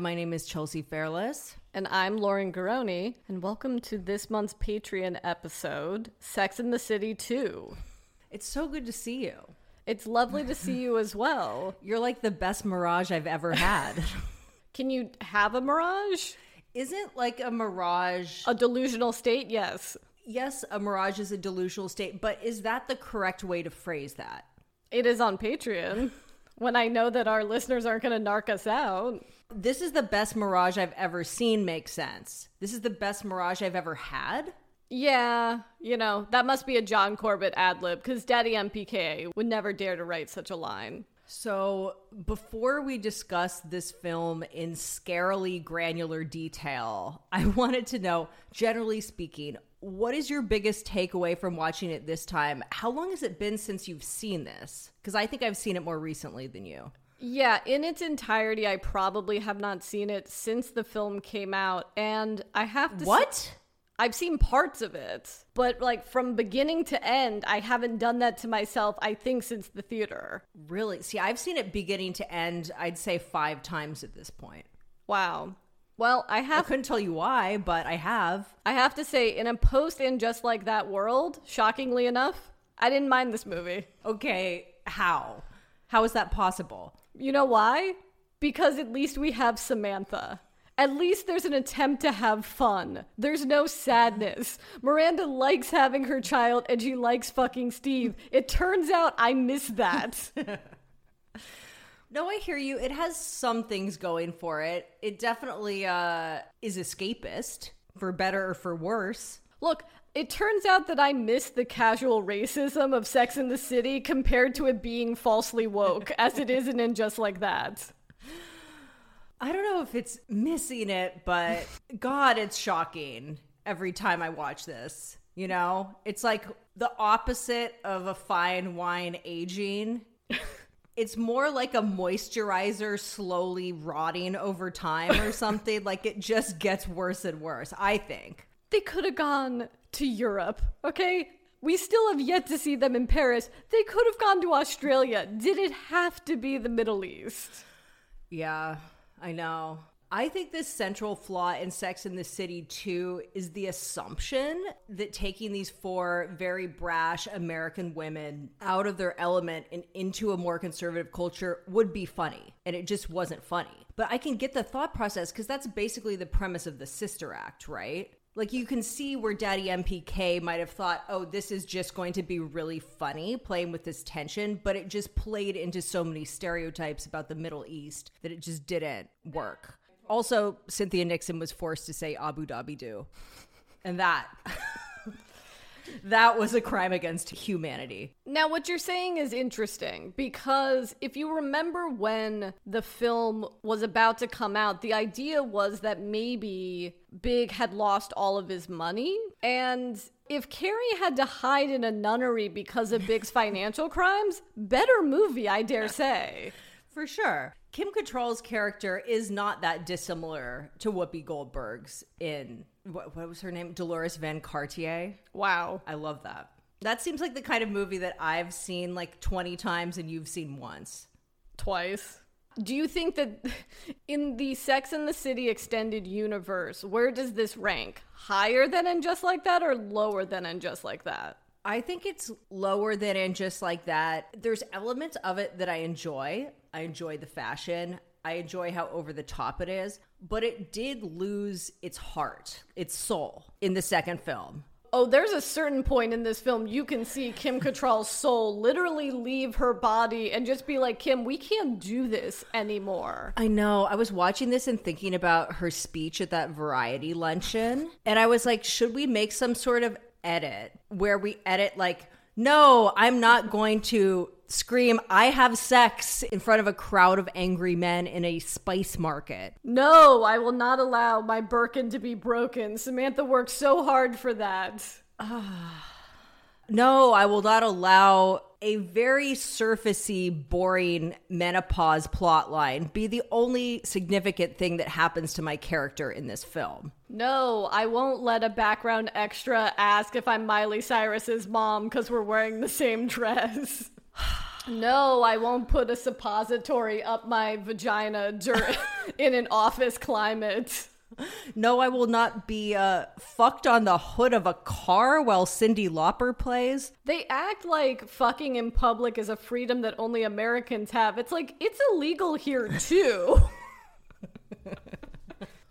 My name is Chelsea Fairless. And I'm Lauren Garroni, and welcome to this month's Patreon episode Sex in the City 2. It's so good to see you. It's lovely to see you as well. You're like the best mirage I've ever had. Can you have a mirage? Isn't like a mirage A delusional state? Yes. yes, a mirage is a delusional state, but is that the correct way to phrase that? It is on Patreon when I know that our listeners aren't going to narc us out. This is the best mirage I've ever seen make sense. This is the best mirage I've ever had. Yeah, you know, that must be a John Corbett ad lib because Daddy MPK would never dare to write such a line. So, before we discuss this film in scarily granular detail, I wanted to know, generally speaking, what is your biggest takeaway from watching it this time? How long has it been since you've seen this? Because I think I've seen it more recently than you. Yeah, in its entirety, I probably have not seen it since the film came out, and I have to. What? I've seen parts of it, but like from beginning to end, I haven't done that to myself, I think, since the theater. Really? See, I've seen it beginning to end, I'd say five times at this point. Wow. Well, I have. I couldn't tell you why, but I have. I have to say, in a post in just like that world, shockingly enough, I didn't mind this movie. Okay, how? How is that possible? You know why? Because at least we have Samantha. At least there's an attempt to have fun. There's no sadness. Miranda likes having her child and she likes fucking Steve. It turns out I miss that. No, I hear you. It has some things going for it. It definitely uh, is escapist, for better or for worse. Look, it turns out that I miss the casual racism of Sex in the City compared to it being falsely woke, as it isn't in Just Like That. I don't know if it's missing it, but God, it's shocking every time I watch this. You know, it's like the opposite of a fine wine aging. It's more like a moisturizer slowly rotting over time or something. like it just gets worse and worse, I think. They could have gone to Europe, okay? We still have yet to see them in Paris. They could have gone to Australia. Did it have to be the Middle East? Yeah, I know. I think this central flaw in Sex in the City 2 is the assumption that taking these four very brash American women out of their element and into a more conservative culture would be funny. And it just wasn't funny. But I can get the thought process because that's basically the premise of the Sister Act, right? Like you can see where Daddy MPK might have thought, oh, this is just going to be really funny playing with this tension, but it just played into so many stereotypes about the Middle East that it just didn't work. Also, Cynthia Nixon was forced to say Abu Dhabi do. And that that was a crime against humanity. Now, what you're saying is interesting because if you remember when the film was about to come out, the idea was that maybe Big had lost all of his money. And if Carrie had to hide in a nunnery because of Big's financial crimes, better movie, I dare say. For sure. Kim Cattrall's character is not that dissimilar to Whoopi Goldberg's in what, what was her name? Deloris Van Cartier. Wow. I love that. That seems like the kind of movie that I've seen like 20 times and you've seen once. Twice. Do you think that in the Sex and the City extended universe, where does this rank? Higher than in Just Like That or lower than in Just Like That? I think it's lower than in just like that. There's elements of it that I enjoy. I enjoy the fashion. I enjoy how over the top it is, but it did lose its heart, its soul in the second film. Oh, there's a certain point in this film you can see Kim Cattrall's soul literally leave her body and just be like, Kim, we can't do this anymore. I know. I was watching this and thinking about her speech at that variety luncheon, and I was like, should we make some sort of edit where we edit like no, I'm not going to scream, I have sex in front of a crowd of angry men in a spice market. No, I will not allow my Birkin to be broken. Samantha worked so hard for that. No, I will not allow a very surfacey, boring menopause plotline be the only significant thing that happens to my character in this film. No, I won't let a background extra ask if I'm Miley Cyrus's mom because we're wearing the same dress. No, I won't put a suppository up my vagina dur- in an office climate. No, I will not be uh, fucked on the hood of a car while Cyndi Lauper plays. They act like fucking in public is a freedom that only Americans have. It's like, it's illegal here too.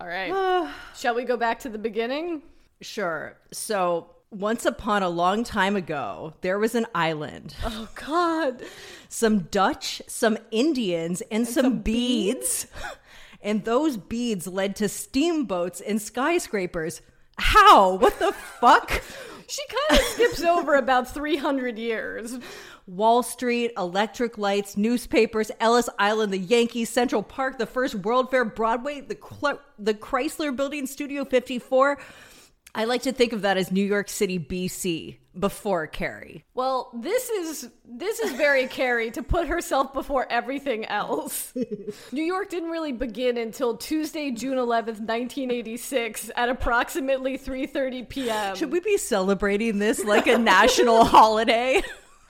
All right. Shall we go back to the beginning? Sure. So, once upon a long time ago, there was an island. Oh, God. some Dutch, some Indians, and, some, some beads. and those beads led to steamboats and skyscrapers. How? What the fuck? She kind of skips over about 300 years. Wall Street, electric lights, newspapers, Ellis Island, the Yankees, Central Park, the first World Fair, Broadway, the Cl- the Chrysler Building, Studio 54. I like to think of that as New York City, BC, before Carrie. Well, this is this is very Carrie to put herself before everything else. New York didn't really begin until Tuesday, June 11th, 1986 at approximately 3:30 p.m. Should we be celebrating this like a national holiday?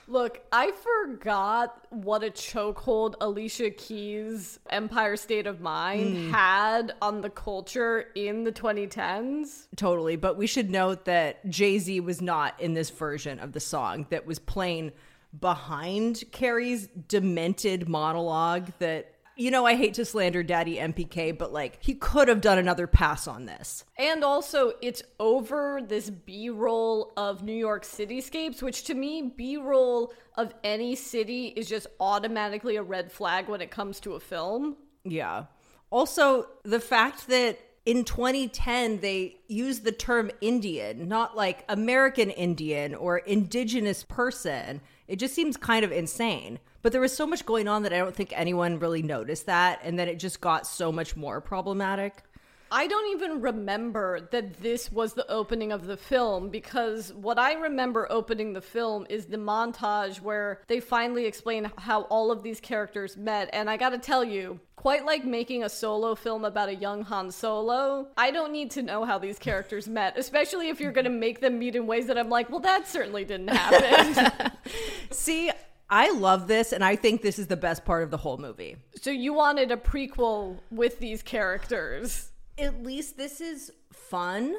Look, I forgot what a chokehold Alicia Keys' Empire State of Mind hmm. had on the culture in the 2010s. Totally, but we should note that Jay Z was not in this version of the song that was playing behind Carrie's demented monologue. That, you know, I hate to slander Daddy MPK, but like he could have done another pass on this. And also, it's over this B roll of New York cityscapes, which to me, B roll of any city is just automatically a red flag when it comes to a film. Yeah. Also, the fact that in 2010 they used the term Indian, not like American Indian or indigenous person. It just seems kind of insane. But there was so much going on that I don't think anyone really noticed that. And then it just got so much more problematic. I don't even remember that this was the opening of the film because what I remember opening the film is the montage where they finally explain how all of these characters met. And I gotta tell you, quite like making a solo film about a young Han Solo, I don't need to know how these characters met, especially if you're gonna make them meet in ways that I'm like, well, that certainly didn't happen. See, I love this, and I think this is the best part of the whole movie. so you wanted a prequel with these characters. At least this is fun.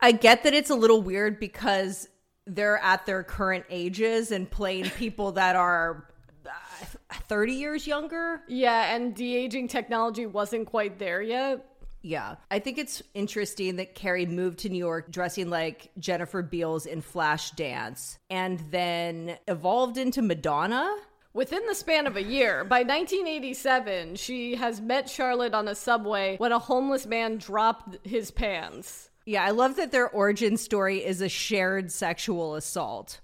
I get that it's a little weird because they're at their current ages and playing people that are uh, 30 years younger. Yeah, and de aging technology wasn't quite there yet. Yeah. I think it's interesting that Carrie moved to New York dressing like Jennifer Beals in Flashdance and then evolved into Madonna. Within the span of a year, by 1987, she has met Charlotte on a subway when a homeless man dropped his pants. Yeah, I love that their origin story is a shared sexual assault.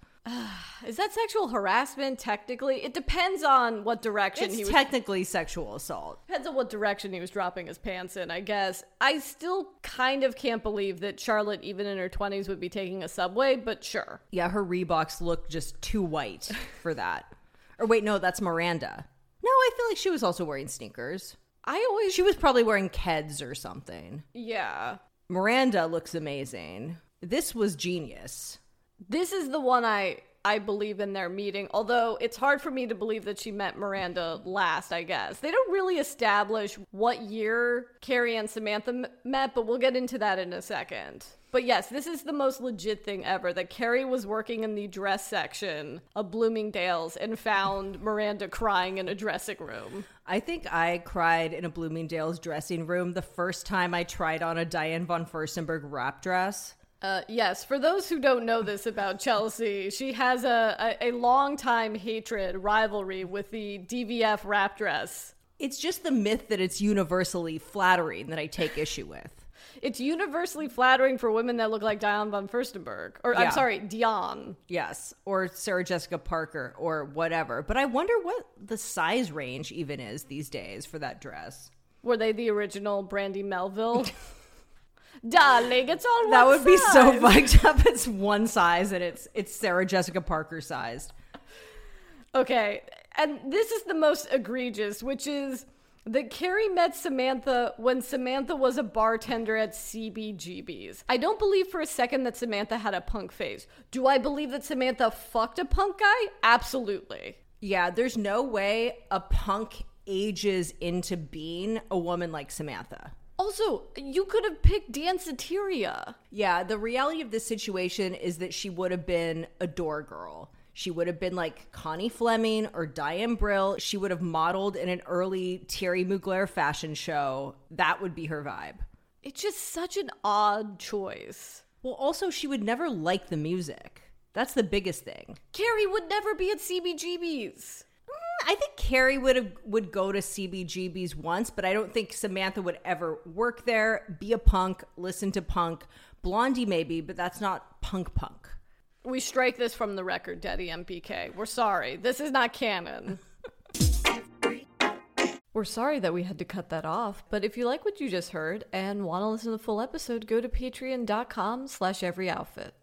Is that sexual harassment technically? It depends on what direction It's he was technically sexual assault. Depends on what direction he was dropping his pants in, I guess. I still kind of can't believe that Charlotte, even in her 20s, would be taking a subway, but sure. Yeah, her Reeboks look just too white for that. Or wait, no, that's Miranda. No, I feel like she was also wearing sneakers. I always. She was probably wearing Keds or something. yeah. Miranda looks amazing. This was genius. This is the one I. I believe in their meeting, although it's hard for me to believe that she met Miranda last, I guess. They don't really establish what year Carrie and Samantha m- met, but we'll get into that in a second. But yes, this is the most legit thing ever that Carrie was working in the dress section of Bloomingdale's and found Miranda crying in a dressing room. I think I cried in a Bloomingdale's dressing room the first time I tried on a Diane von Furstenberg wrap dress. Uh, yes, for those who don't know this about Chelsea, she has a, a, a long time hatred, rivalry with the DVF wrap dress. It's just the myth that it's universally flattering that I take issue with. It's universally flattering for women that look like Diane von Furstenberg. Or, Yeah. I'm sorry, Diane. Yes, or Sarah Jessica Parker or whatever. But I wonder what the size range even is these days for that dress. Were they the original Brandy Melville? Darling, it's all That would be so fucked up. It's one size and it's it's Sarah Jessica Parker sized. Okay, and this is the most egregious, which is that Carrie met Samantha when Samantha was a bartender at CBGB's. I don't believe for a second that Samantha had a punk phase. Do I believe that Samantha fucked a punk guy? Absolutely. Yeah, there's no way a punk ages into being a woman like Samantha. Also, you could have picked Danceteria. Yeah, the reality of this situation is that she would have been a door girl. She would have been like Connie Fleming or Diane Brill. She would have modeled in an early Thierry Mugler fashion show. That would be her vibe. It's just such an odd choice. Well, also, she would never like the music. That's the biggest thing. Carrie would never be at CBGB's. I think Carrie would have would go to CBGB's once, but I don't think Samantha would ever work there, be a punk, listen to punk. Blondie maybe, but that's not punk punk. We strike this from the record, Daddy MPK. We're sorry. This is not canon. We're sorry that we had to cut that off, but if you like what you just heard and want to listen to the full episode, go to patreon.com slash every outfit.